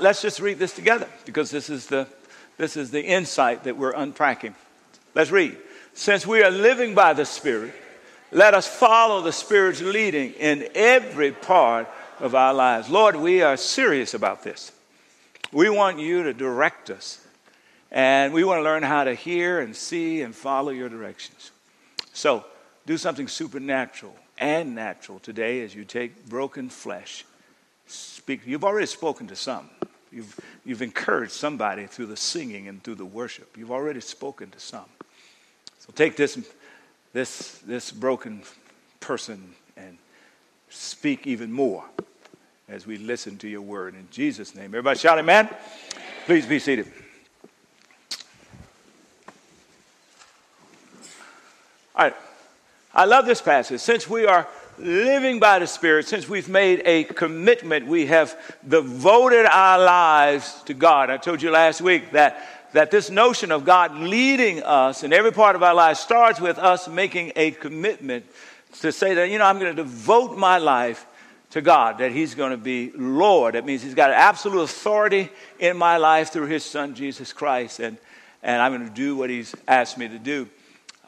let's just read this together because this is the, this is the insight that we're unpacking. Let's read. Since we are living by the Spirit, let us follow the Spirit's leading in every part of our lives. Lord, we are serious about this. We want you to direct us, and we want to learn how to hear and see and follow your directions. So, do something supernatural and natural today as you take broken flesh. Speak. You've already spoken to some. You've, you've encouraged somebody through the singing and through the worship. You've already spoken to some. So take this, this, this broken person and speak even more as we listen to your word. In Jesus' name. Everybody shout amen. Please be seated. All right. I love this passage. Since we are living by the Spirit, since we've made a commitment, we have devoted our lives to God. I told you last week that, that this notion of God leading us in every part of our lives starts with us making a commitment to say that, you know, I'm going to devote my life to God, that He's going to be Lord. That means He's got absolute authority in my life through His Son, Jesus Christ, and, and I'm going to do what He's asked me to do.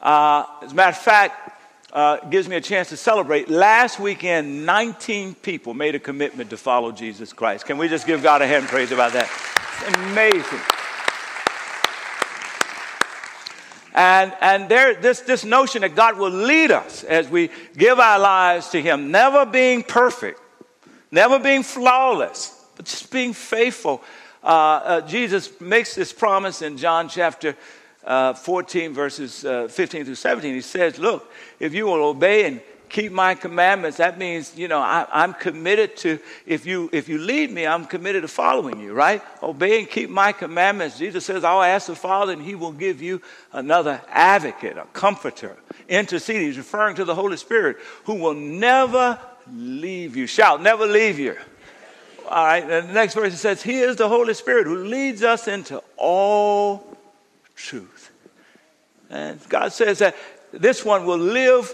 Uh, as a matter of fact, uh, gives me a chance to celebrate. Last weekend, 19 people made a commitment to follow Jesus Christ. Can we just give God a hand praise about that? It's amazing. And, and there, this, this notion that God will lead us as we give our lives to Him, never being perfect, never being flawless, but just being faithful. Uh, uh, Jesus makes this promise in John chapter uh, 14, verses uh, 15 through 17. He says, Look, if you will obey and keep my commandments, that means, you know, I, am committed to, if you, if you lead me, I'm committed to following you, right? Obey and keep my commandments. Jesus says, I'll ask the Father and he will give you another advocate, a comforter, interceding. He's referring to the Holy Spirit who will never leave you. Shout, never leave you. All right, and the next verse it says, He is the Holy Spirit who leads us into all truth. And God says that this one will live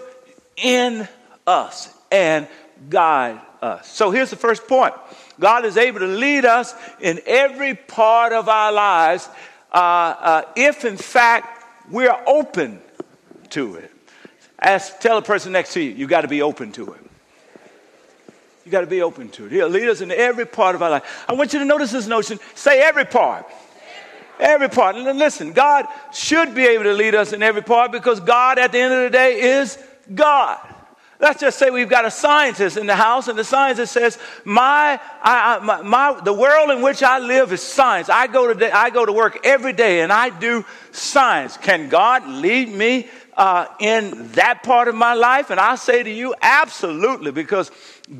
in us and guide us. So here's the first point God is able to lead us in every part of our lives uh, uh, if, in fact, we're open to it. Ask, tell the person next to you, you got to be open to it. You got to be open to it. He'll lead us in every part of our life. I want you to notice this notion. Say every part. Every part. And listen, God should be able to lead us in every part because God, at the end of the day, is God. Let's just say we've got a scientist in the house, and the scientist says, "My, I, my, my, the world in which I live is science. I go to, I go to work every day, and I do science. Can God lead me uh, in that part of my life?" And I say to you, absolutely, because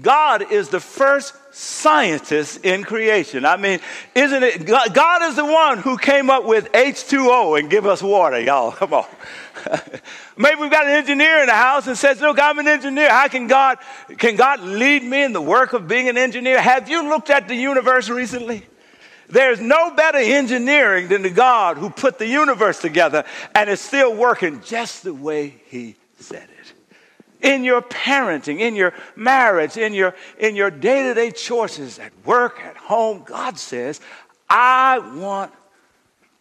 God is the first scientist in creation. I mean, isn't it? God is the one who came up with H2O and give us water, y'all. Come on. Maybe we've got an engineer in the house and says, look, I'm an engineer. How can God, can God lead me in the work of being an engineer? Have you looked at the universe recently? There's no better engineering than the God who put the universe together and is still working just the way he said it in your parenting, in your marriage, in your, in your day-to-day choices at work, at home, God says, I want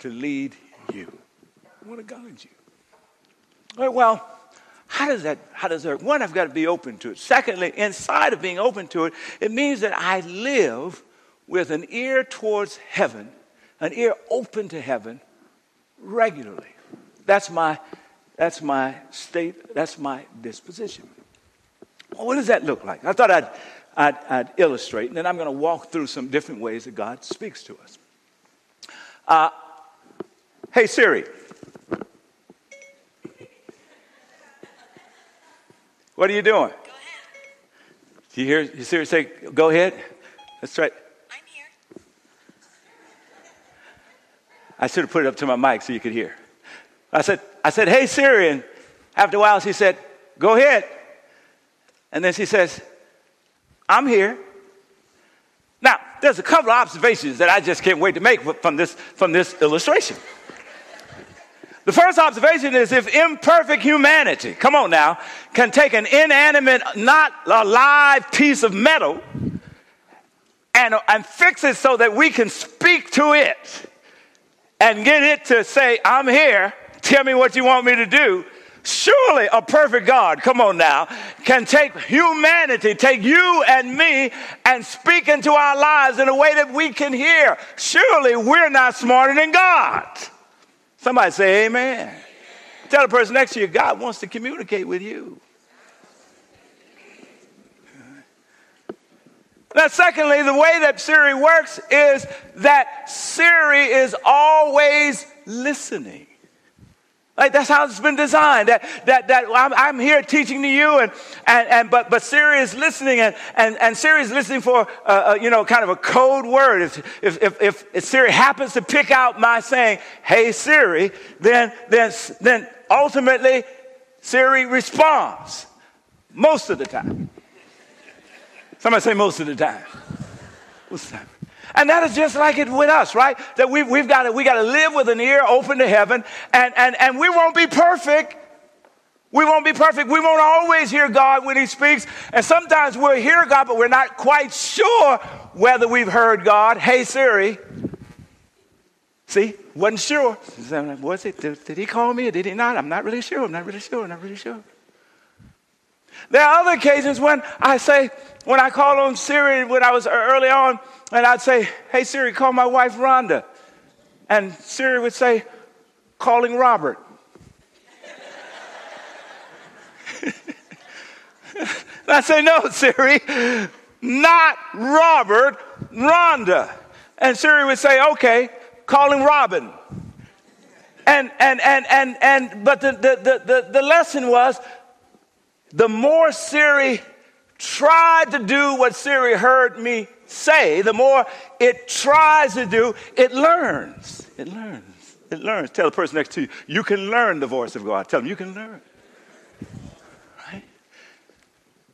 to lead you. I want to guide you. Well, how does that, how does that, one, I've got to be open to it. Secondly, inside of being open to it, it means that I live with an ear towards heaven, an ear open to heaven regularly. That's my that's my state, that's my disposition. Well, what does that look like? I thought I'd, I'd, I'd illustrate, and then I'm going to walk through some different ways that God speaks to us. Uh, hey, Siri. What are you doing? Do you hear you Siri say, go ahead? That's right. I'm here. I should have put it up to my mic so you could hear. I said, I said, hey, Siri. And after a while, she said, go ahead. And then she says, I'm here. Now, there's a couple of observations that I just can't wait to make from this, from this illustration. The first observation is if imperfect humanity, come on now, can take an inanimate, not a live piece of metal and, and fix it so that we can speak to it and get it to say, I'm here, tell me what you want me to do. Surely a perfect God, come on now, can take humanity, take you and me, and speak into our lives in a way that we can hear. Surely we're not smarter than God. Somebody say, Amen. Tell the person next to you, God wants to communicate with you. Now, secondly, the way that Siri works is that Siri is always listening. Like that's how it's been designed. That, that, that I'm, I'm here teaching to you, and, and, and but, but Siri is listening, and, and, and Siri is listening for, uh, uh, you know, kind of a code word. If, if, if, if, if Siri happens to pick out my saying, hey, Siri, then, then, then ultimately Siri responds most of the time. Somebody say most of the time. The time. And that is just like it with us, right? That we've, we've got to, we got to live with an ear open to heaven, and, and, and we won't be perfect. We won't be perfect. We won't always hear God when He speaks. And sometimes we'll hear God, but we're not quite sure whether we've heard God. Hey, Siri. See, wasn't sure. Was it? Did, did he call me or did he not? I'm not really sure. I'm not really sure. I'm not really sure. There are other occasions when I say, when I call on Siri when I was early on, and I'd say, Hey Siri, call my wife Rhonda. And Siri would say, Calling Robert. and I say, No, Siri, not Robert, Rhonda. And Siri would say, Okay, calling Robin. And, and, and, and, and, but the, the, the, the lesson was the more Siri tried to do what Siri heard me say, the more it tries to do, it learns. It learns. It learns. Tell the person next to you, you can learn the voice of God. Tell them you can learn. Right?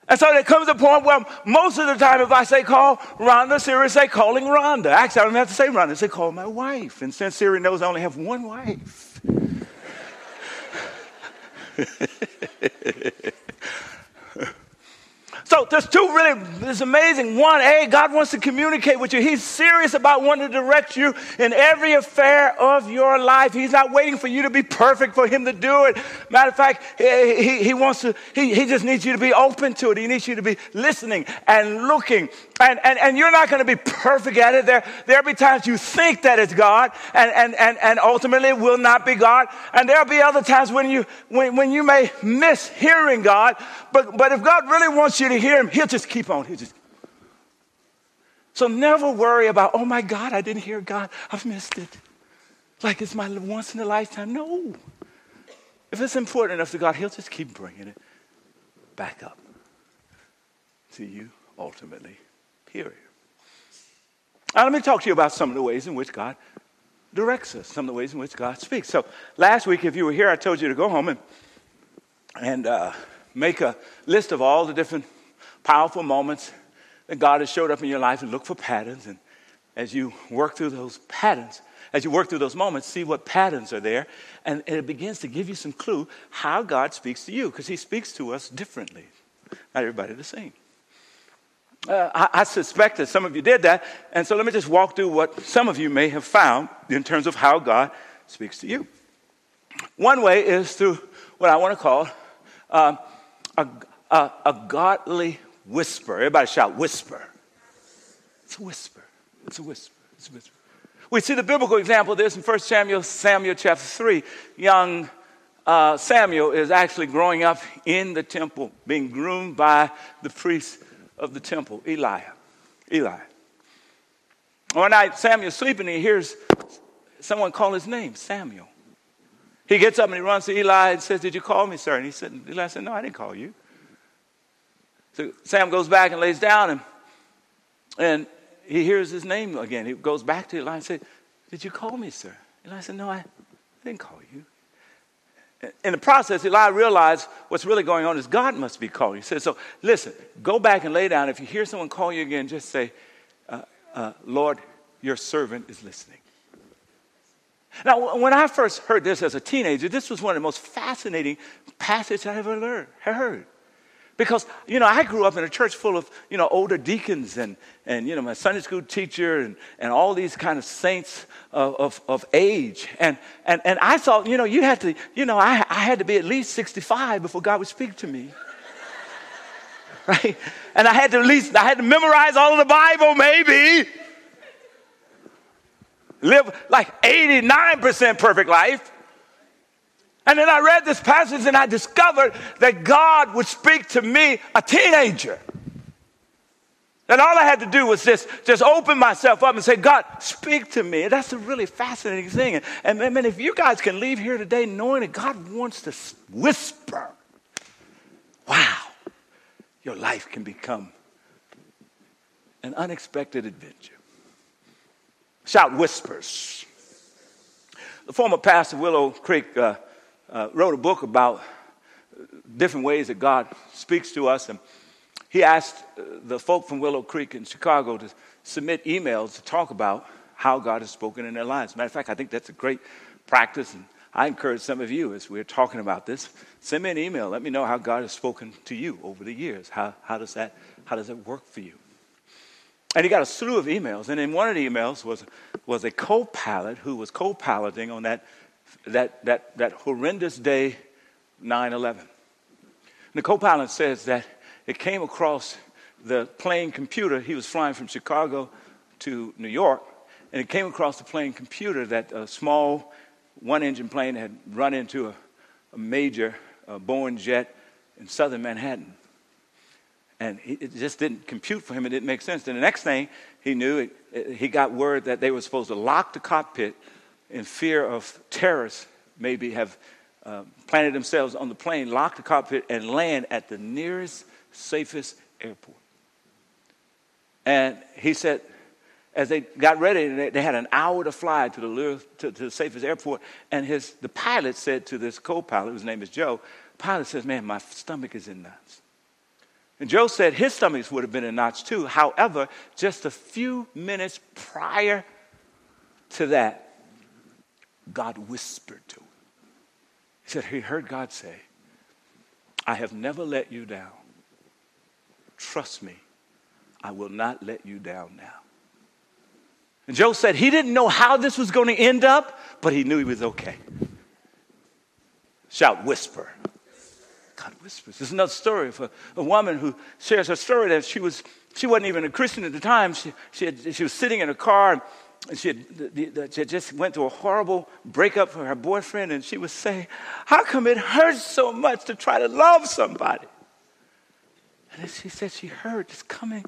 And so there comes a point where most of the time, if I say call Rhonda, Siri say calling Rhonda. Actually, I don't have to say Rhonda, I say call my wife. And since Siri knows I only have one wife. So there's two really, it's amazing. One, A, God wants to communicate with you. He's serious about wanting to direct you in every affair of your life. He's not waiting for you to be perfect for him to do it. Matter of fact, he, he, he wants to, he, he just needs you to be open to it. He needs you to be listening and looking. And, and, and you're not going to be perfect at it. There, there'll be times you think that it's God and, and, and, and ultimately it will not be God. And there'll be other times when you, when, when you may miss hearing God. But, but if God really wants you to hear him, he'll just keep on. He'll just. So never worry about, oh my God, I didn't hear God. I've missed it. Like it's my once in a lifetime. No. If it's important enough to God, he'll just keep bringing it back up to you ultimately. Period. Now, let me talk to you about some of the ways in which God directs us, some of the ways in which God speaks. So, last week, if you were here, I told you to go home and, and uh, make a list of all the different powerful moments that God has showed up in your life and look for patterns. And as you work through those patterns, as you work through those moments, see what patterns are there. And, and it begins to give you some clue how God speaks to you, because He speaks to us differently. Not everybody the same. Uh, I, I, suspect that some of you did that. And so let me just walk through what some of you may have found in terms of how God speaks to you. One way is through what I want to call uh, a, a, a godly whisper. Everybody shout, whisper. It's a whisper. It's a whisper. It's a whisper. We see the biblical example of this in 1 Samuel, Samuel chapter 3. Young uh, Samuel is actually growing up in the temple, being groomed by the priest of the temple, Eli. Eli. One night, Samuel's sleeping and he hears someone call his name, Samuel. He gets up and he runs to Eli and says, Did you call me, sir? And he said, Eli said, No, I didn't call you. So Sam goes back and lays down and, and he hears his name again. He goes back to Eli and says, Did you call me, sir? Eli said, No, I didn't call you. In the process, Eli realized what's really going on is God must be calling. He said, So listen, go back and lay down. If you hear someone call you again, just say, uh, uh, Lord, your servant is listening. Now, when I first heard this as a teenager, this was one of the most fascinating passages I ever learned, heard. Because, you know, I grew up in a church full of, you know, older deacons and, and you know, my Sunday school teacher and, and all these kind of saints of, of, of age. And, and, and I thought, you know, you had to, you know, I, I had to be at least 65 before God would speak to me. right? And I had to at least, I had to memorize all of the Bible, maybe. Live like 89% perfect life. And then I read this passage and I discovered that God would speak to me, a teenager. And all I had to do was just, just open myself up and say, God, speak to me. And that's a really fascinating thing. And, and man, if you guys can leave here today knowing that God wants to whisper, wow, your life can become an unexpected adventure. Shout whispers. The former pastor, of Willow Creek, uh, uh, wrote a book about different ways that God speaks to us. And he asked uh, the folk from Willow Creek in Chicago to submit emails to talk about how God has spoken in their lives. Matter of fact, I think that's a great practice. And I encourage some of you as we're talking about this, send me an email. Let me know how God has spoken to you over the years. How, how, does, that, how does that work for you? And he got a slew of emails. And in one of the emails was, was a co pilot who was co piloting on that that, that, that horrendous day, 9 11. The co pilot says that it came across the plane computer. He was flying from Chicago to New York, and it came across the plane computer that a small one engine plane had run into a, a major Boeing jet in southern Manhattan. And it just didn't compute for him, it didn't make sense. And the next thing he knew, it, it, he got word that they were supposed to lock the cockpit in fear of terrorists, maybe have uh, planted themselves on the plane, lock the cockpit, and land at the nearest, safest airport. And he said, as they got ready, they, had an hour to fly to the, to, to the safest airport. And his, the pilot said to this co pilot, whose name is Joe, pilot says, Man, my stomach is in knots. And Joe said his stomach would have been in knots too. However, just a few minutes prior to that, God whispered to him. He said, He heard God say, I have never let you down. Trust me, I will not let you down now. And Joe said he didn't know how this was going to end up, but he knew he was okay. Shout, whisper. God whispers. There's another story of a, a woman who shares her story that she was she wasn't even a Christian at the time. She, she, had, she was sitting in a car she had, she had just went through a horrible breakup for her boyfriend, and she would say, How come it hurts so much to try to love somebody? And then she said she heard this coming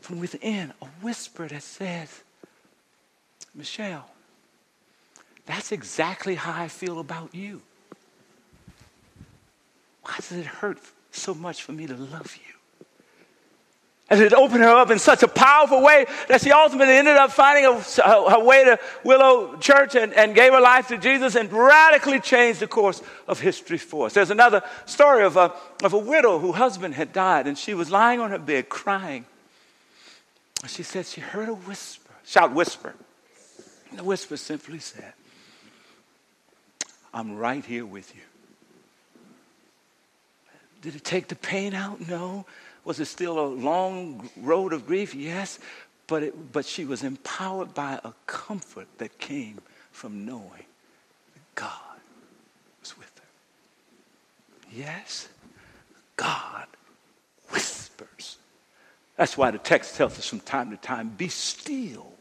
from within, a whisper that says, Michelle, that's exactly how I feel about you. Why does it hurt so much for me to love you? And it opened her up in such a powerful way that she ultimately ended up finding a, her way to Willow Church and, and, gave her life to Jesus and radically changed the course of history for us. There's another story of a, of a widow whose husband had died and she was lying on her bed crying. And she said she heard a whisper, shout whisper. And the whisper simply said, I'm right here with you. Did it take the pain out? No. Was it still a long road of grief? Yes. But, it, but she was empowered by a comfort that came from knowing that God was with her. Yes, God whispers. That's why the text tells us from time to time be still.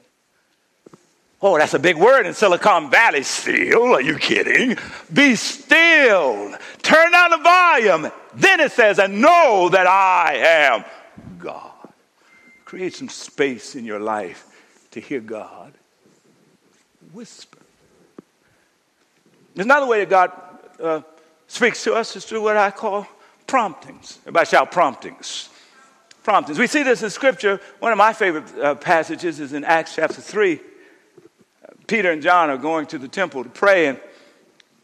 Oh, that's a big word in Silicon Valley. Still? Are you kidding? Be still. Turn down the volume then it says, and know that I am God. Create some space in your life to hear God whisper. There's another way that God uh, speaks to us is through what I call promptings. Everybody shout promptings. Promptings. We see this in Scripture. One of my favorite uh, passages is in Acts chapter 3. Peter and John are going to the temple to pray, and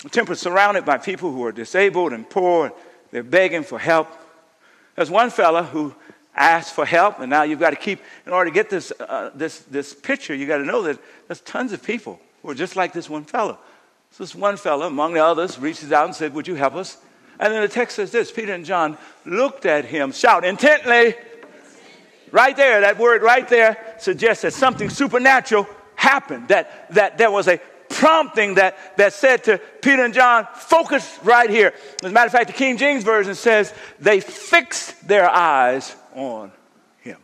the temple is surrounded by people who are disabled and poor. And They're begging for help. There's one fella who asked for help, and now you've got to keep, in order to get this, uh, this, this picture, you've got to know that there's tons of people who are just like this one fella. So this one fella, among the others, reaches out and said, Would you help us? And then the text says this Peter and John looked at him, shout intently. Right there, that word right there suggests that something supernatural happened, that, that there was a prompting that, that said to Peter and John, focus right here. As a matter of fact, the King James Version says they fixed their eyes on him.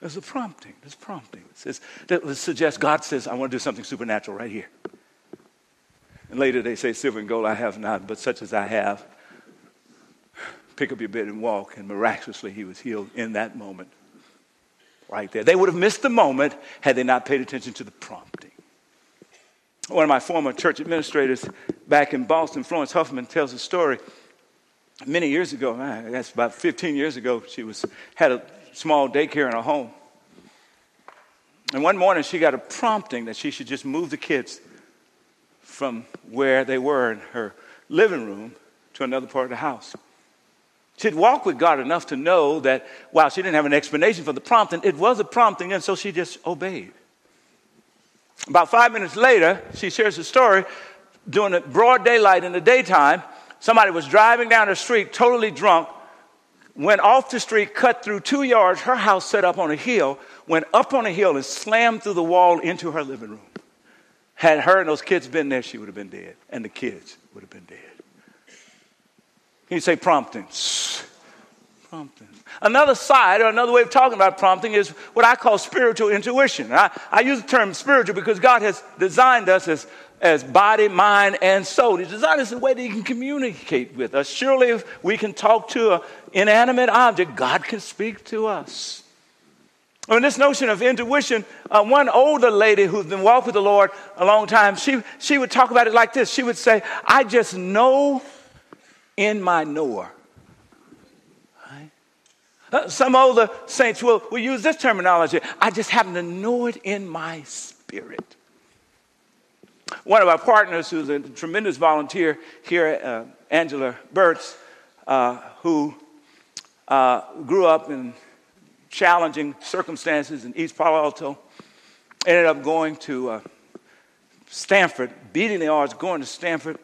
There's a prompting. There's prompting. It says that suggests God says, I want to do something supernatural right here. And later they say, Silver and gold I have not, but such as I have. Pick up your bed and walk. And miraculously, he was healed in that moment. Right there. They would have missed the moment had they not paid attention to the prompting. One of my former church administrators back in Boston, Florence Huffman, tells a story. Many years ago, guess about 15 years ago, she was, had a small daycare in her home. And one morning she got a prompting that she should just move the kids from where they were in her living room to another part of the house. She'd walked with God enough to know that while she didn't have an explanation for the prompting, it was a prompting, and so she just obeyed. About five minutes later, she shares a story during broad daylight in the daytime. Somebody was driving down the street totally drunk, went off the street, cut through two yards, her house set up on a hill, went up on a hill and slammed through the wall into her living room. Had her and those kids been there, she would have been dead, and the kids would have been dead. Can you say prompting? Prompting. Another side, or another way of talking about prompting, is what I call spiritual intuition. I, I use the term spiritual because God has designed us as, as body, mind, and soul. He designed us in a way that He can communicate with us. Surely, if we can talk to an inanimate object, God can speak to us. I mean, this notion of intuition, uh, one older lady who's been walking with the Lord a long time, she, she would talk about it like this. She would say, I just know in my knower. Right? Uh, some older saints will, will use this terminology I just happen to know it in my spirit. One of our partners, who's a tremendous volunteer here, uh, Angela Burtz, uh, who uh, grew up in challenging circumstances in East Palo Alto. Ended up going to uh, Stanford, beating the odds, going to Stanford,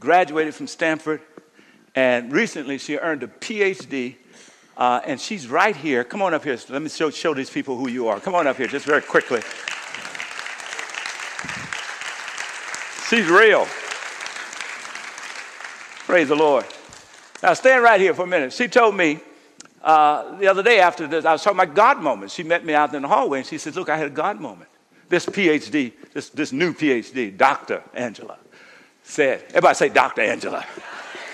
graduated from Stanford, and recently she earned a PhD. Uh, and she's right here. Come on up here. Let me show, show these people who you are. Come on up here, just very quickly. She's real. Praise the Lord. Now, stand right here for a minute. She told me uh, the other day after this, I was talking about God moments. She met me out in the hallway and she said, Look, I had a God moment. This PhD, this, this new PhD, Dr. Angela, said, Everybody say, Dr. Angela.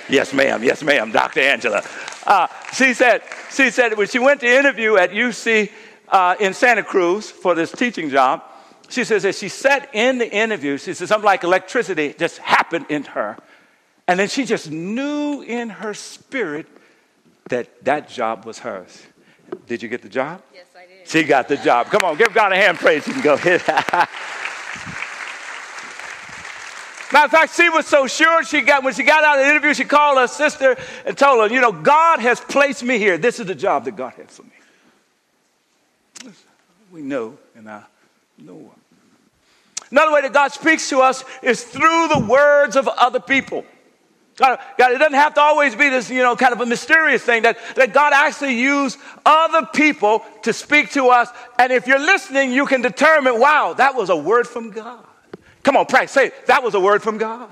Yes, ma'am, yes, ma'am, Dr. Angela. Uh, she, said, she said when she went to interview at UC uh, in Santa Cruz for this teaching job, she says that she sat in the interview, she said something like electricity just happened in her. And then she just knew in her spirit that that job was hers. Did you get the job? Yes, I did. She got the job. Come on, give God a hand praise. You can go. Matter of fact, she was so sure she got when she got out of the interview, she called her sister and told her, you know, God has placed me here. This is the job that God has for me. We know and I know. Another way that God speaks to us is through the words of other people. God, God, it doesn't have to always be this, you know, kind of a mysterious thing that, that God actually used other people to speak to us. And if you're listening, you can determine, wow, that was a word from God. Come on, practice. Say, that was a word from God.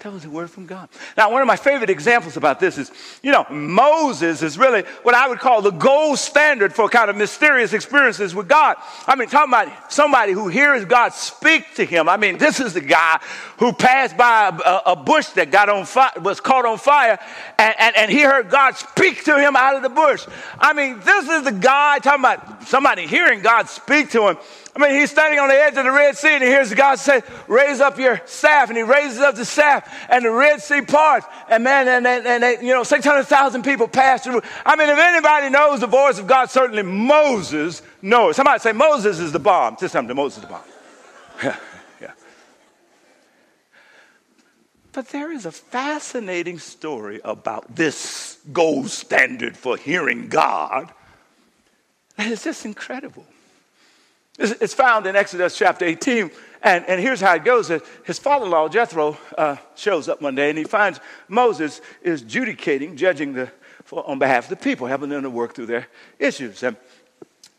That was a word from God. Now, one of my favorite examples about this is, you know, Moses is really what I would call the gold standard for kind of mysterious experiences with God. I mean, talking about somebody who hears God speak to him. I mean, this is the guy who passed by a, a bush that got on fire, was caught on fire, and, and, and he heard God speak to him out of the bush. I mean, this is the guy talking about somebody hearing God speak to him. I mean, he's standing on the edge of the Red Sea and he hears God say, Raise up your staff. And he raises up the staff and the Red Sea parts. And man, and, and, and they, you know, 600,000 people pass through. I mean, if anybody knows the voice of God, certainly Moses knows. Somebody say, Moses is the bomb. Just something, Moses is the bomb. Yeah, yeah. But there is a fascinating story about this gold standard for hearing God that is just incredible. It's found in Exodus chapter 18. And, and here's how it goes. His father-in-law, Jethro, uh, shows up one day and he finds Moses is judicating, judging the, for, on behalf of the people, helping them to work through their issues. And,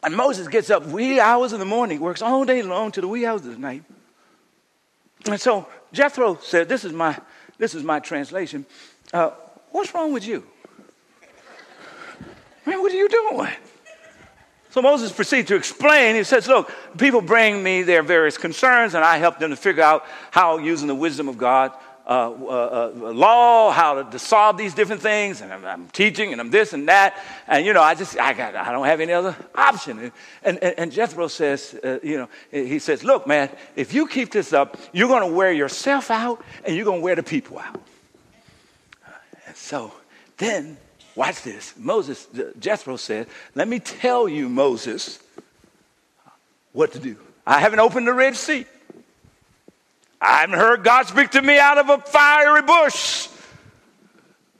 and Moses gets up wee hours in the morning, works all day long to the wee hours of the night. And so Jethro said, this is my, this is my translation. Uh, what's wrong with you? Man, what are you doing? So Moses proceeds to explain. He says, Look, people bring me their various concerns, and I help them to figure out how, using the wisdom of God, uh, uh, uh, law, how to, to, solve these different things, and I'm, I'm, teaching, and I'm this and that, and you know, I just, I got, I don't have any other option. And, and, and Jethro says, uh, you know, he says, look, man, if you keep this up, you're going to wear yourself out, and you're going to wear the people out. And so then Watch this. Moses, Jethro said, Let me tell you, Moses, what to do. I haven't opened the Red Sea. I haven't heard God speak to me out of a fiery bush.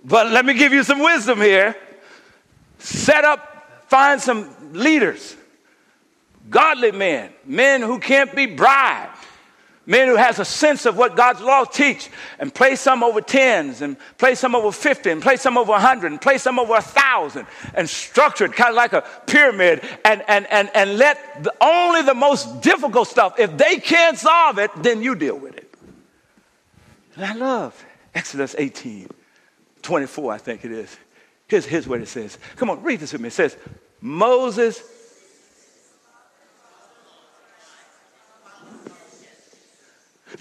But let me give you some wisdom here. Set up, find some leaders, godly men, men who can't be bribed Men who has a sense of what God's law teach and place some over tens and place some over 50 and place some over 100 and place some over a thousand and structure it kind of like a pyramid and, and, and, and let the, only the most difficult stuff, if they can't solve it, then you deal with it. And I love Exodus 18, 24, I think it is. Here's, here's what it says. Come on, read this with me. It says, Moses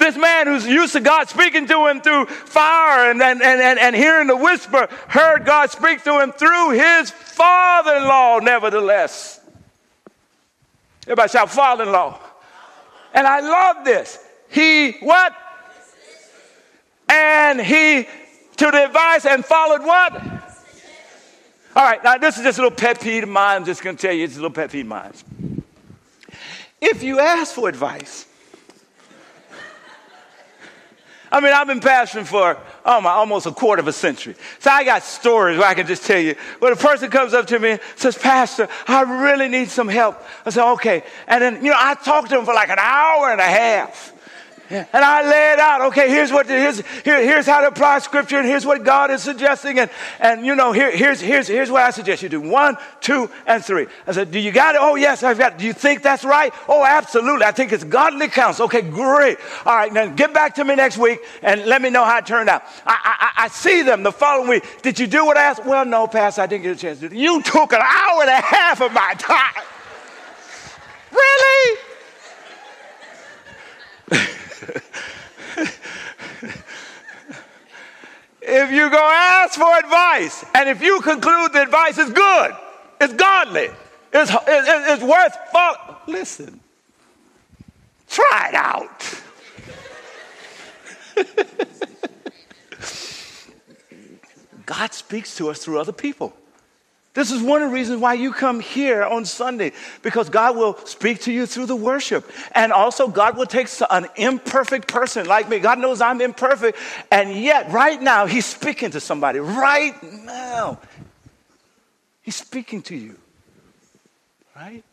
This man who's used to God speaking to him through fire and, and, and, and hearing the whisper heard God speak to him through his father in law, nevertheless. Everybody shout, father in law. And I love this. He what? And he to the advice and followed what? All right, now this is just a little pet peeve of mine. I'm just going to tell you, it's a little pet peeve of mine. If you ask for advice, I mean, I've been pastoring for oh my, almost a quarter of a century. So I got stories where I can just tell you. When a person comes up to me and says, Pastor, I really need some help. I say, okay. And then, you know, I talk to them for like an hour and a half. And I lay it out. Okay, here's what here's here, here's how to apply scripture, and here's what God is suggesting, and and you know here, here's here's here's what I suggest you do. One, two, and three. I said, Do you got it? Oh yes, I've got it. Do you think that's right? Oh, absolutely. I think it's godly counsel. Okay, great. All right, now get back to me next week and let me know how it turned out. I I, I see them the following week. Did you do what I asked? Well, no, Pastor, I didn't get a chance to do it. You took an hour and a half of my time. If you go ask for advice, and if you conclude the advice is good, it's godly, it's, it's, it's worth follow, listen, try it out. God speaks to us through other people. This is one of the reasons why you come here on Sunday, because God will speak to you through the worship. And also, God will take an imperfect person like me. God knows I'm imperfect. And yet, right now, He's speaking to somebody. Right now, He's speaking to you. Right?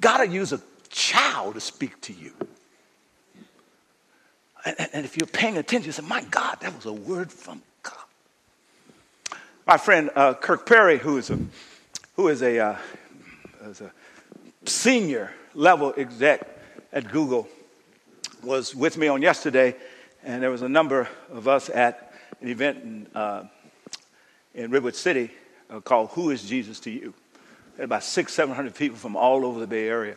God will use a child to speak to you. And, and if you're paying attention, you say, My God, that was a word from my friend uh, Kirk Perry, who is a, who is a, uh, is a senior level exec at Google, was with me on yesterday, and there was a number of us at an event in, uh, in Redwood City uh, called Who is Jesus to You? Had about six, seven hundred people from all over the Bay Area.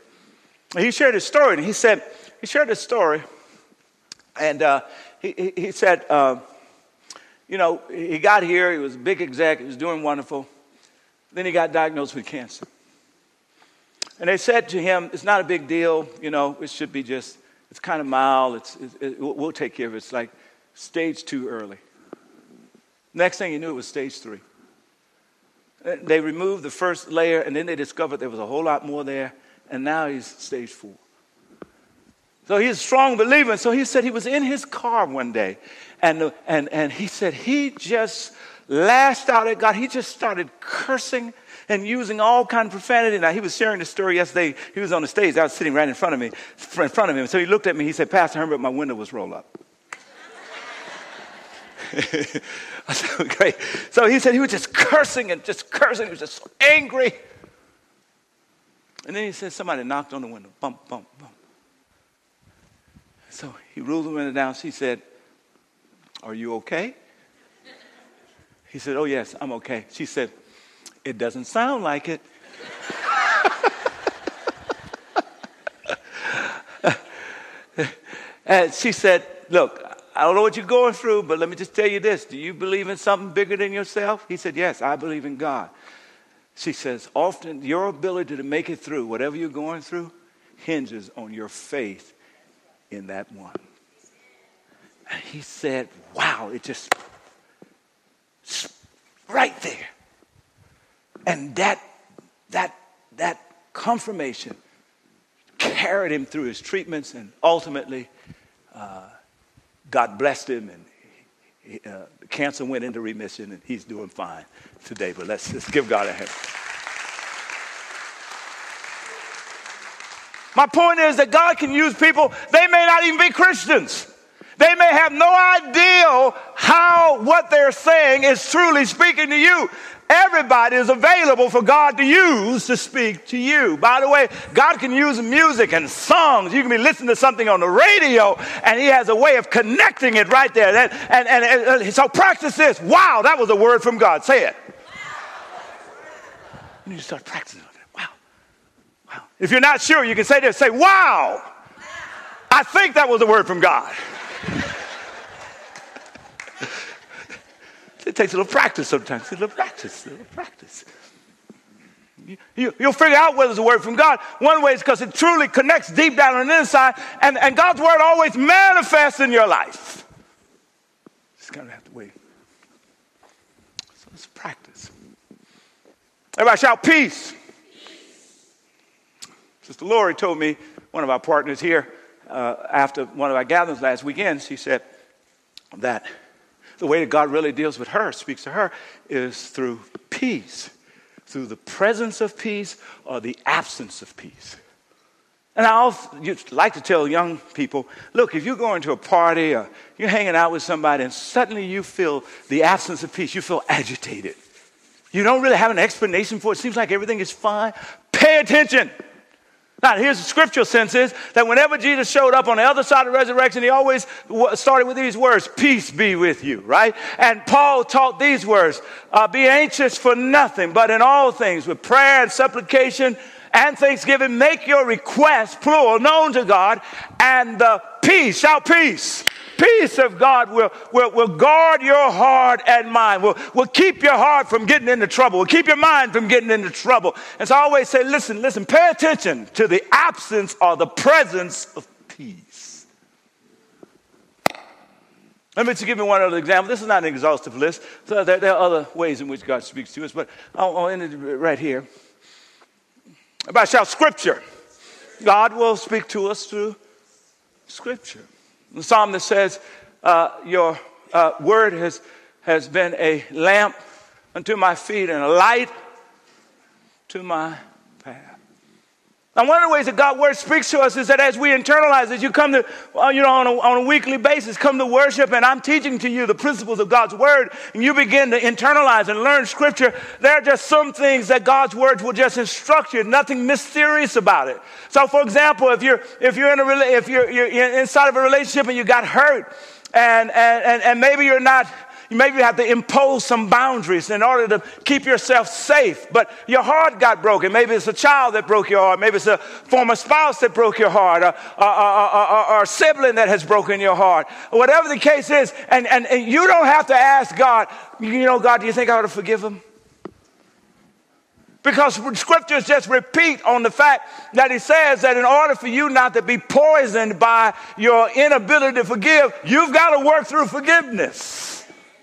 And he shared his story, and he said, he shared his story, and uh, he, he, he, said, uh, you know, he got here, he was a big exec, he was doing wonderful. Then he got diagnosed with cancer. And they said to him, It's not a big deal, you know, it should be just, it's kind of mild, it's, it, it, we'll take care of it. It's like stage two early. Next thing you knew, it was stage three. They removed the first layer, and then they discovered there was a whole lot more there, and now he's stage four. So he's a strong believer. And so he said he was in his car one day, and, and, and he said he just lashed out at God. He just started cursing and using all kind of profanity. Now, he was sharing the story yesterday. He was on the stage. I was sitting right in front of me, in front of him. So he looked at me. He said, Pastor Hurmon, my window was rolled up. I said, great. So he said he was just cursing and just cursing. He was just so angry. And then he said somebody knocked on the window. Bump, bump, bump. So he rolled the window down. She said, Are you okay? He said, Oh, yes, I'm okay. She said, It doesn't sound like it. and she said, Look, I don't know what you're going through, but let me just tell you this. Do you believe in something bigger than yourself? He said, Yes, I believe in God. She says, Often your ability to make it through whatever you're going through hinges on your faith in that one. And he said, Wow, it just right there. And that that that confirmation carried him through his treatments and ultimately uh, God blessed him and he, uh, cancer went into remission and he's doing fine today. But let's, let's give God a hand. My point is that God can use people, they may not even be Christians. They may have no idea how what they're saying is truly speaking to you. Everybody is available for God to use to speak to you. By the way, God can use music and songs. You can be listening to something on the radio, and He has a way of connecting it right there. And, and, and, and so practice this. Wow, that was a word from God. Say it. You need to start practicing. If you're not sure, you can say this. Say, wow. I think that was a word from God. It takes a little practice sometimes. A little practice, a little practice. You, you'll figure out whether it's a word from God. One way is because it truly connects deep down on the inside, and, and God's word always manifests in your life. Just kind of have to wait. So let's practice. Everybody shout peace. Sister Lori told me, one of our partners here, uh, after one of our gatherings last weekend, she said that the way that God really deals with her, speaks to her, is through peace, through the presence of peace or the absence of peace. And I like to tell young people look, if you're going to a party or you're hanging out with somebody and suddenly you feel the absence of peace, you feel agitated. You don't really have an explanation for it. It seems like everything is fine. Pay attention. Now, here's the scriptural sense is that whenever Jesus showed up on the other side of the resurrection, he always started with these words, peace be with you, right? And Paul taught these words, uh, be anxious for nothing, but in all things with prayer and supplication and thanksgiving, make your requests, plural, known to God, and the peace, shout peace, peace of God will, will, will guard your heart and mind, will, will keep your heart from getting into trouble, will keep your mind from getting into trouble. And so I always say, listen, listen, pay attention to the absence or the presence of peace. Let me just give you one other example. This is not an exhaustive list. So there, there are other ways in which God speaks to us, but I'll, I'll end it right here. About shout scripture. God will speak to us through scripture. The psalm that says, uh, Your uh, word has, has been a lamp unto my feet and a light to my. Now, one of the ways that God's word speaks to us is that as we internalize, as you come to, uh, you know, on a, on a weekly basis, come to worship, and I'm teaching to you the principles of God's word, and you begin to internalize and learn scripture, there are just some things that God's word will just instruct you, nothing mysterious about it. So, for example, if you're, if you're in a, if you're, you're inside of a relationship and you got hurt, and, and, and maybe you're not, you maybe have to impose some boundaries in order to keep yourself safe. But your heart got broken. Maybe it's a child that broke your heart. Maybe it's a former spouse that broke your heart, or, or, or, or a sibling that has broken your heart. Whatever the case is, and, and, and you don't have to ask God, you know, God, do you think I ought to forgive him? Because scriptures just repeat on the fact that he says that in order for you not to be poisoned by your inability to forgive, you've got to work through forgiveness.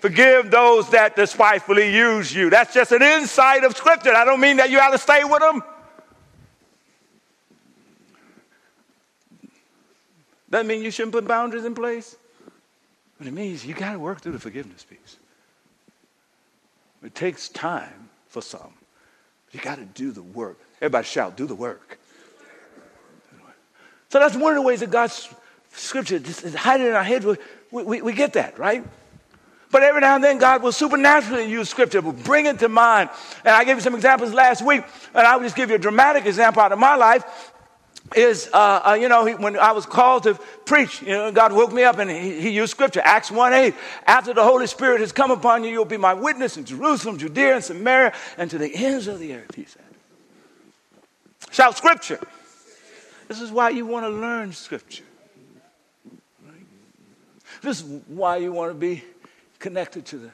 Forgive those that despitefully use you. That's just an insight of Scripture. I don't mean that you have to stay with them. Doesn't mean you shouldn't put boundaries in place. But it means you got to work through the forgiveness piece. It takes time for some. You got to do the work. Everybody shout, do the work. So that's one of the ways that God's scripture is hiding in our heads. We, we, we get that, right? But every now and then, God will supernaturally use scripture, will bring it to mind. And I gave you some examples last week, and I'll just give you a dramatic example out of my life. Is, uh, uh, you know, he, when I was called to preach, you know, God woke me up and he, he used scripture. Acts 1 8. After the Holy Spirit has come upon you, you'll be my witness in Jerusalem, Judea, and Samaria, and to the ends of the earth, he said. Shout scripture. This is why you want to learn scripture. This is why you want to be connected to the,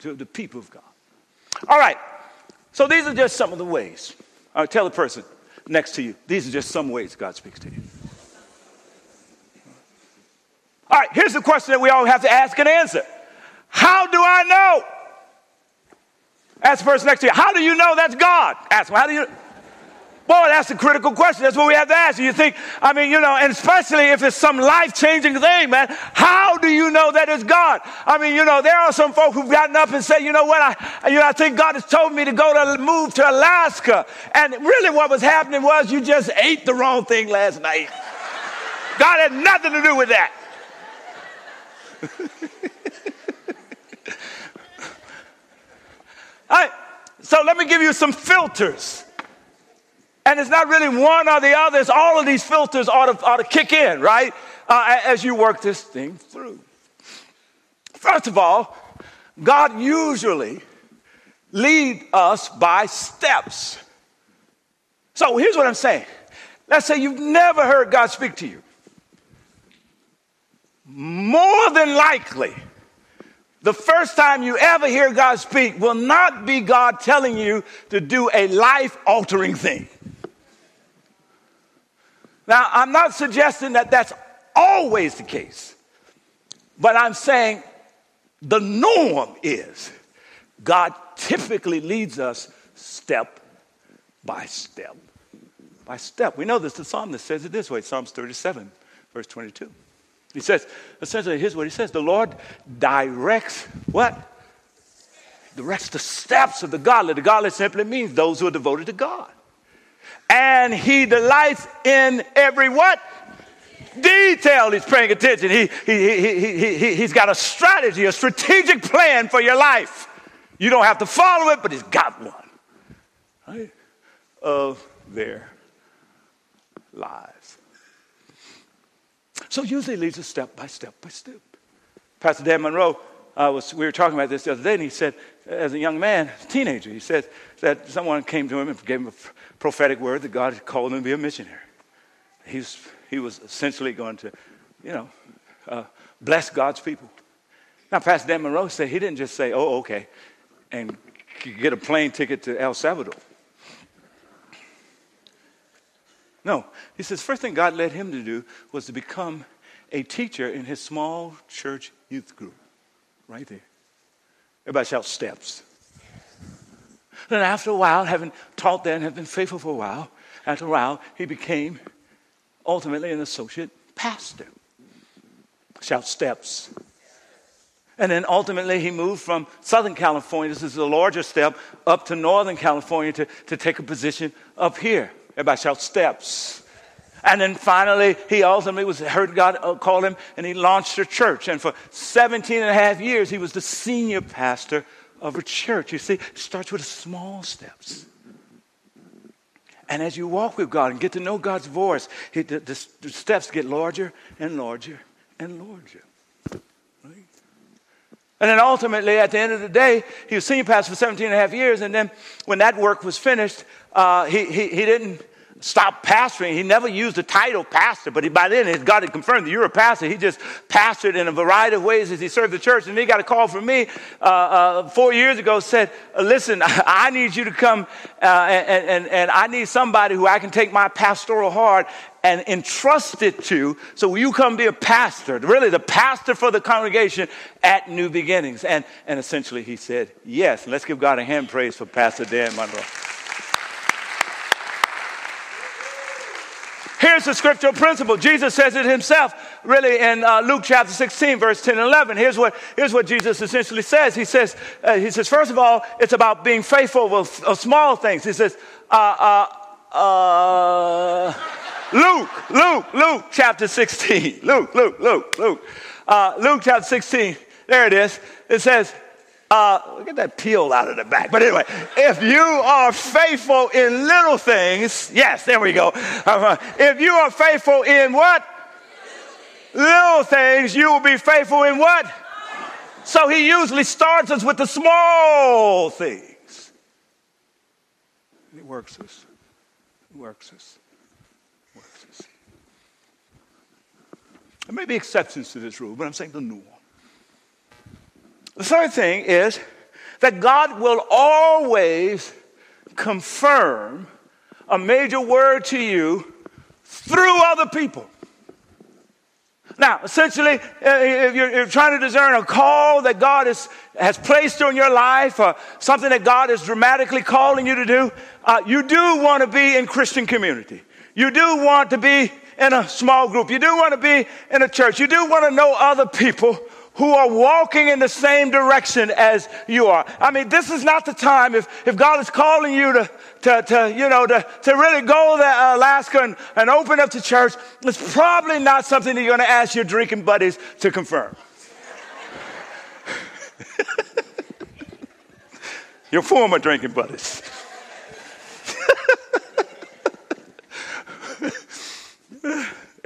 to the people of God. All right. So these are just some of the ways. I'll tell the person next to you, these are just some ways God speaks to you. All right, here's the question that we all have to ask and answer How do I know? Ask the person next to you, How do you know that's God? Ask them, How do you Boy, that's a critical question. That's what we have to ask. You think, I mean, you know, and especially if it's some life changing thing, man, how do you know that it's God? I mean, you know, there are some folk who've gotten up and said, you know what, I, you know, I think God has told me to go to move to Alaska. And really what was happening was you just ate the wrong thing last night. God had nothing to do with that. All right, so let me give you some filters and it's not really one or the other, it's all of these filters ought to, ought to kick in, right? Uh, as you work this thing through. First of all, God usually lead us by steps. So here's what I'm saying. Let's say you've never heard God speak to you. More than likely, the first time you ever hear God speak will not be God telling you to do a life altering thing. Now, I'm not suggesting that that's always the case, but I'm saying the norm is God typically leads us step by step by step. We know this. The psalmist says it this way Psalms 37, verse 22. He says, essentially, here's what he says The Lord directs what? Directs the steps of the godly. The godly simply means those who are devoted to God and he delights in every what? Detail. He's paying attention. He, he, he, he, he, he's got a strategy, a strategic plan for your life. You don't have to follow it, but he's got one. Right? Of their lives. So usually leads us step by step by step. Pastor Dan Monroe, uh, was, we were talking about this the other day, and he said, as a young man, teenager, he said that someone came to him and gave him a prophetic word that God called him to be a missionary. He's, he was essentially going to, you know, uh, bless God's people. Now, Pastor Dan Monroe said he didn't just say, oh, okay, and get a plane ticket to El Salvador. No, he says, first thing God led him to do was to become a teacher in his small church youth group. Right there. Everybody shout steps. Then after a while, having taught there and have been faithful for a while, after a while, he became ultimately an associate pastor. Shout steps. And then ultimately, he moved from Southern California, this is a larger step, up to Northern California to, to take a position up here. Everybody shout steps. And then finally, he ultimately was heard God uh, call him, and he launched a church. And for 17 and a half years, he was the senior pastor of a church. You see, it starts with small steps. And as you walk with God and get to know God's voice, the, the, the steps get larger and larger and larger. Right? And then ultimately, at the end of the day, he was senior pastor for 17 and a half years. And then when that work was finished, uh, he, he, he didn't stopped pastoring. He never used the title pastor, but he, by then God had confirmed that you're a pastor. He just pastored in a variety of ways as he served the church. And he got a call from me uh, uh, four years ago, said, listen, I need you to come uh, and, and, and I need somebody who I can take my pastoral heart and entrust it to so will you come be a pastor, really the pastor for the congregation at New Beginnings. And, and essentially he said, yes. Let's give God a hand praise for Pastor Dan Monroe. Here's the scriptural principle. Jesus says it himself, really, in uh, Luke chapter 16, verse 10 and 11. Here's what, here's what Jesus essentially says. He says, uh, he says, first of all, it's about being faithful with uh, small things. He says, uh, uh, uh, Luke, Luke, Luke chapter 16. Luke, Luke, Luke, Luke. Luke chapter 16. There it is. It says, uh, get that peel out of the back. But anyway, if you are faithful in little things, yes, there we go. Uh, if you are faithful in what? Little things, you will be faithful in what? So he usually starts us with the small things. It works us. It works us. Works us. There may be exceptions to this rule, but I'm saying the norm. The third thing is that God will always confirm a major word to you through other people. Now, essentially, uh, if you're, trying to discern a call that God is, has placed on your life or something that God is dramatically calling you to do, uh, you do want to be in Christian community. You do want to be in a small group. You do want to be in a church. You do want to know other people who are walking in the same direction as you are. I mean, this is not the time if, if God is calling you to, to, to you know, to, to really go to uh, Alaska and, and open up the church. It's probably not something that you're going to ask your drinking buddies to confirm. your former drinking buddies.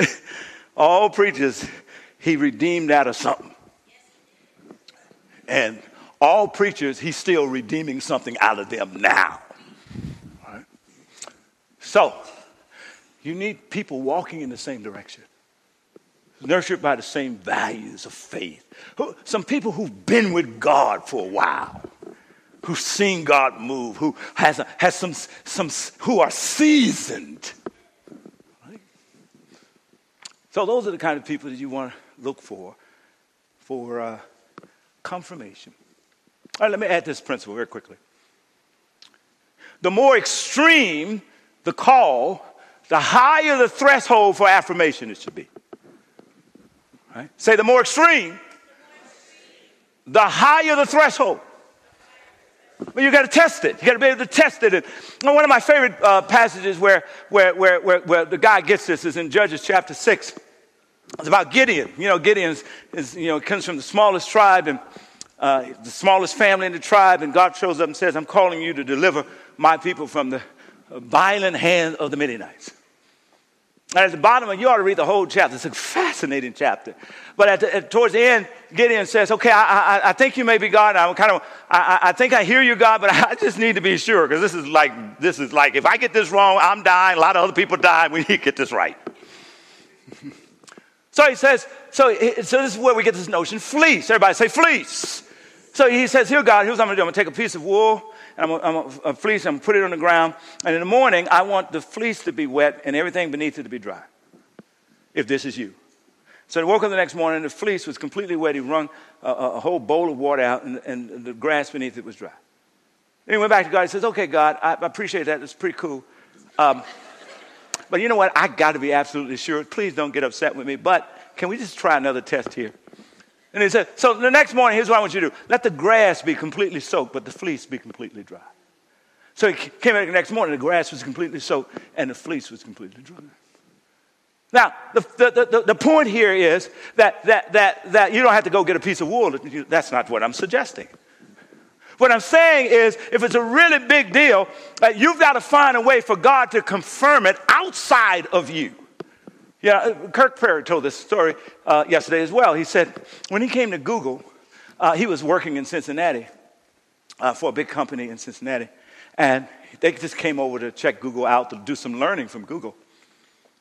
All preachers, he redeemed out of something. And all preachers, he's still redeeming something out of them now. Right? So, you need people walking in the same direction, nurtured by the same values of faith. Some people who've been with God for a while, who've seen God move, who has, a, has some, some, who are seasoned. Right? So those are the kind of people that you want to look for, for uh, confirmation. All right, let me add this principle very quickly. The more extreme the call, the higher the threshold for affirmation it should be. Right? Say the more extreme, the higher the threshold. But you got to test it. You got to be able to test it. And one of my favorite uh, passages where, where, where, where, where the guy gets this is in Judges chapter 6. It's about Gideon. You know, Gideon is, you know, comes from the smallest tribe and uh, the smallest family in the tribe, and God shows up and says, I'm calling you to deliver my people from the violent hand of the Midianites. And at the bottom, of you ought to read the whole chapter. It's a fascinating chapter. But at the, at, towards the end, Gideon says, "Okay, I, I, I, think you may be God. I'm kind of, I, I think I hear you, God, but I just need to be sure because this is like, this is like, if I get this wrong, I'm dying. A lot of other people die. We need to get this right." So he says, so, so this is where we get this notion fleece. Everybody say fleece. So he says, Here, God, here's what I'm going to do. I'm going to take a piece of wool and I'm going to a fleece, to put it on the ground. And in the morning, I want the fleece to be wet and everything beneath it to be dry. If this is you. So he woke up the next morning, the fleece was completely wet. He wrung a, a whole bowl of water out, and, and, the grass beneath it was dry. Then he went back to God. He says, Okay, God, I, I appreciate that. It's pretty cool. Um, but you know what? I got to be absolutely sure. Please don't get upset with me. But can we just try another test here? And he said, So the next morning, here's what I want you to do let the grass be completely soaked, but the fleece be completely dry. So he came back the next morning, the grass was completely soaked, and the fleece was completely dry. Now, the, the, the, the, point here is that, that, that, that you don't have to go get a piece of wool. That's not what I'm suggesting. What I'm saying is, if it's a really big deal, uh, you've got to find a way for God to confirm it outside of you. Yeah, uh, Kirk Perry told this story uh, yesterday as well. He said when he came to Google, uh, he was working in Cincinnati uh, for a big company in Cincinnati, and they just came over to check Google out to do some learning from Google.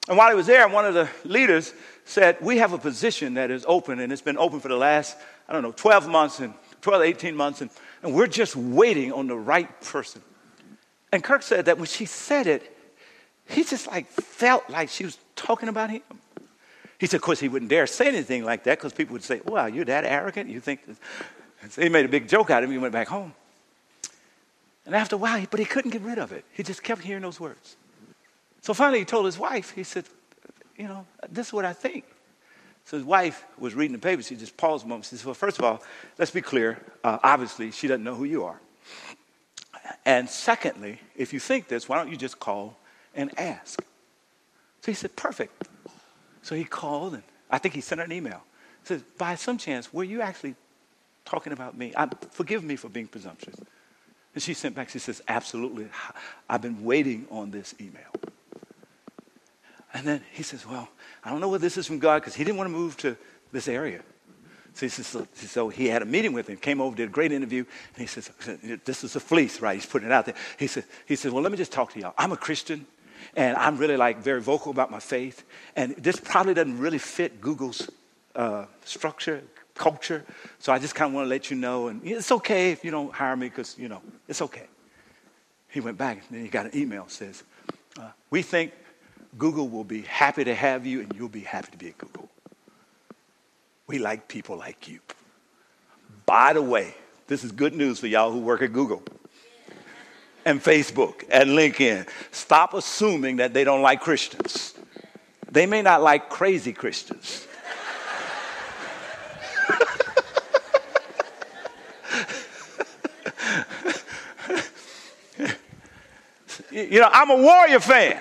And while he was there, one of the leaders said, We have a position that is open, and it's been open for the last, I don't know, 12 months and 12, 18 months, and, and we're just waiting on the right person. And Kirk said that when she said it, he just like felt like she was talking about him. He said, of course, he wouldn't dare say anything like that because people would say, wow, you're that arrogant? You think So he made a big joke out of him. He went back home. And after a while, but he couldn't get rid of it. He just kept hearing those words. So finally, he told his wife, he said, you know, this is what I think. So his wife was reading the paper. She just paused a moment. She says, Well, first of all, let's be clear. Uh, obviously, she doesn't know who you are. And secondly, if you think this, why don't you just call and ask? So he said, Perfect. So he called, and I think he sent her an email. He said, By some chance, were you actually talking about me? I, forgive me for being presumptuous. And she sent back, she says, Absolutely. I've been waiting on this email. And then he says, Well, I don't know whether this is from God because he didn't want to move to this area. So he, says, so, he had a meeting with him, came over, did a great interview, and he says, This is a fleece, right? He's putting it out there. He said, he said, Well, let me just talk to y'all. I'm a Christian, and I'm really like very vocal about my faith. And this probably doesn't really fit Google's uh, structure, culture. So I just kind of want to let you know. And it's okay if you don't hire me because, you know, it's okay. He went back, and then he got an email says, uh, We think Google will be happy to have you, and you'll be happy to be at Google. We like people like you. By the way, this is good news for y'all who work at Google and Facebook and LinkedIn. Stop assuming that they don't like Christians. They may not like crazy Christians. you know, I'm a Warrior fan.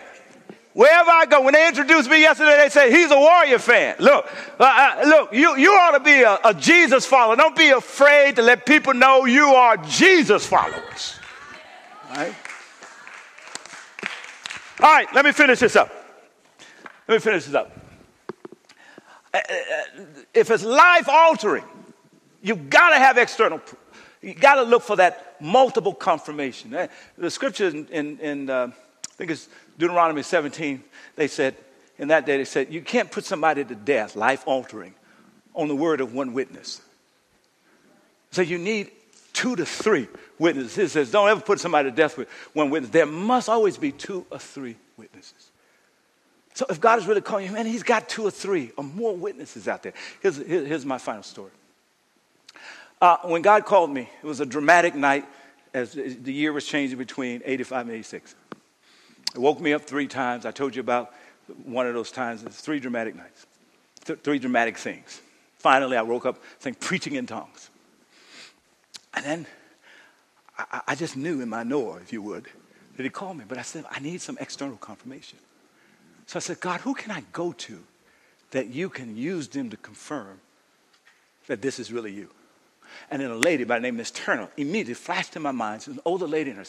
Wherever I go, when they introduced me yesterday, they say he's a Warrior fan. Look, uh, uh, look, you, you ought to be a, a Jesus follower. Don't be afraid to let people know you are Jesus followers. All right? All right, let me finish this up. Let me finish this up. Uh, uh, if it's life altering, you've got to have external proof. You got to look for that multiple confirmation. The scripture in, in, in uh, I think it's Deuteronomy 17, they said, in that day, they said, you can't put somebody to death, life altering, on the word of one witness. So you need two to three witnesses. It says, don't ever put somebody to death with one witness. There must always be two or three witnesses. So if God is really calling you, man, he's got two or three or more witnesses out there. Here's, here's my final story. Uh, when God called me, it was a dramatic night as the year was changing between 85 and 86. It woke me up three times. I told you about one of those times. It's three dramatic nights, Th- three dramatic things. Finally, I woke up saying, preaching in tongues. And then I, I just knew in my knower, if you would, that he called me. But I said, I need some external confirmation. So I said, God, who can I go to that you can use them to confirm that this is really you? And then a lady by the name of Miss Turner immediately flashed in my mind. She's an older lady in her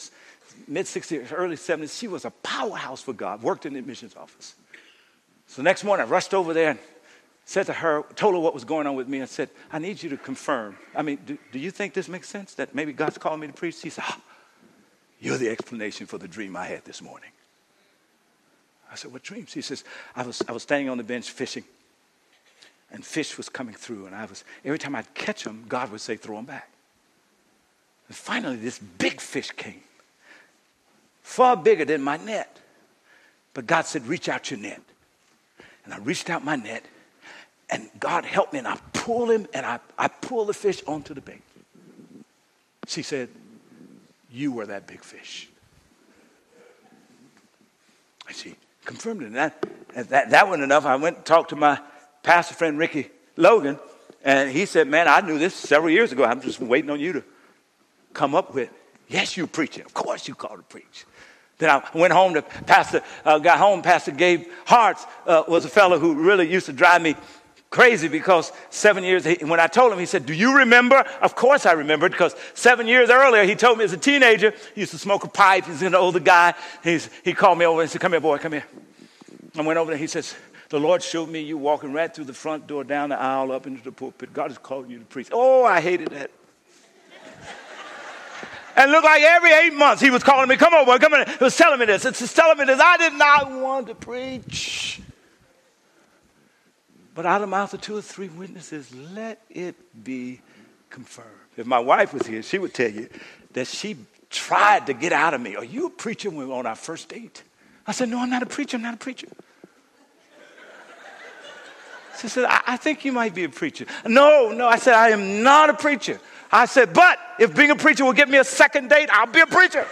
mid 60s, early 70s. She was a powerhouse for God, worked in the admissions office. So the next morning, I rushed over there and said to her, told her what was going on with me, and said, I need you to confirm. I mean, do, do you think this makes sense that maybe God's calling me to preach? She said, oh, You're the explanation for the dream I had this morning. I said, What dream? She says, I was, I was standing on the bench fishing, and fish was coming through, and I was, every time I'd catch them, God would say, Throw them back. And finally, this big fish came far bigger than my net. But God said, reach out your net. And I reached out my net, and God helped me, and I pulled him, and I, I pulled the fish onto the bait. She said, You were that big fish. And she confirmed it. And that, that, that wasn't enough. I went and talked to my pastor friend, Ricky Logan, and he said, Man, I knew this several years ago. I'm just waiting on you to come up with. Yes, you preach it. Of course, you called to preach. Then I went home to Pastor, uh, got home. Pastor Gabe Hartz uh, was a fellow who really used to drive me crazy because seven years, he, when I told him, he said, Do you remember? Of course I remembered because seven years earlier, he told me as a teenager, he used to smoke a pipe. He's an older guy. He's, he called me over and said, Come here, boy, come here. I went over there. He says, The Lord showed me you walking right through the front door, down the aisle, up into the pulpit. God is calling you to preach. Oh, I hated that. And looked like every eight months he was calling me, come over, boy, come on. He was telling me this. It's telling me this. I did not want to preach. But out of the mouth of two or three witnesses, let it be confirmed. If my wife was here, she would tell you that she tried to get out of me. Are you a preacher when we were on our first date? I said, No, I'm not a preacher. I'm not a preacher. She said, I, I think you might be a preacher. No, no. I said, I am not a preacher. I said, but if being a preacher will get me a second date, I'll be a preacher.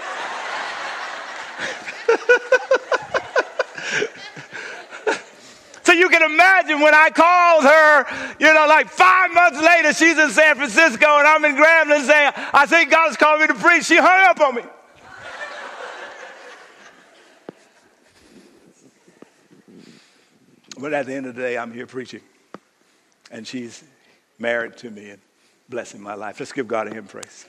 so you can imagine when I called her, you know, like five months later, she's in San Francisco and I'm in Grambling saying, I think God's called me to preach. She hung up on me. But at the end of the day, I'm here preaching. And she's married to me and blessing my life. Let's give God a hymn praise.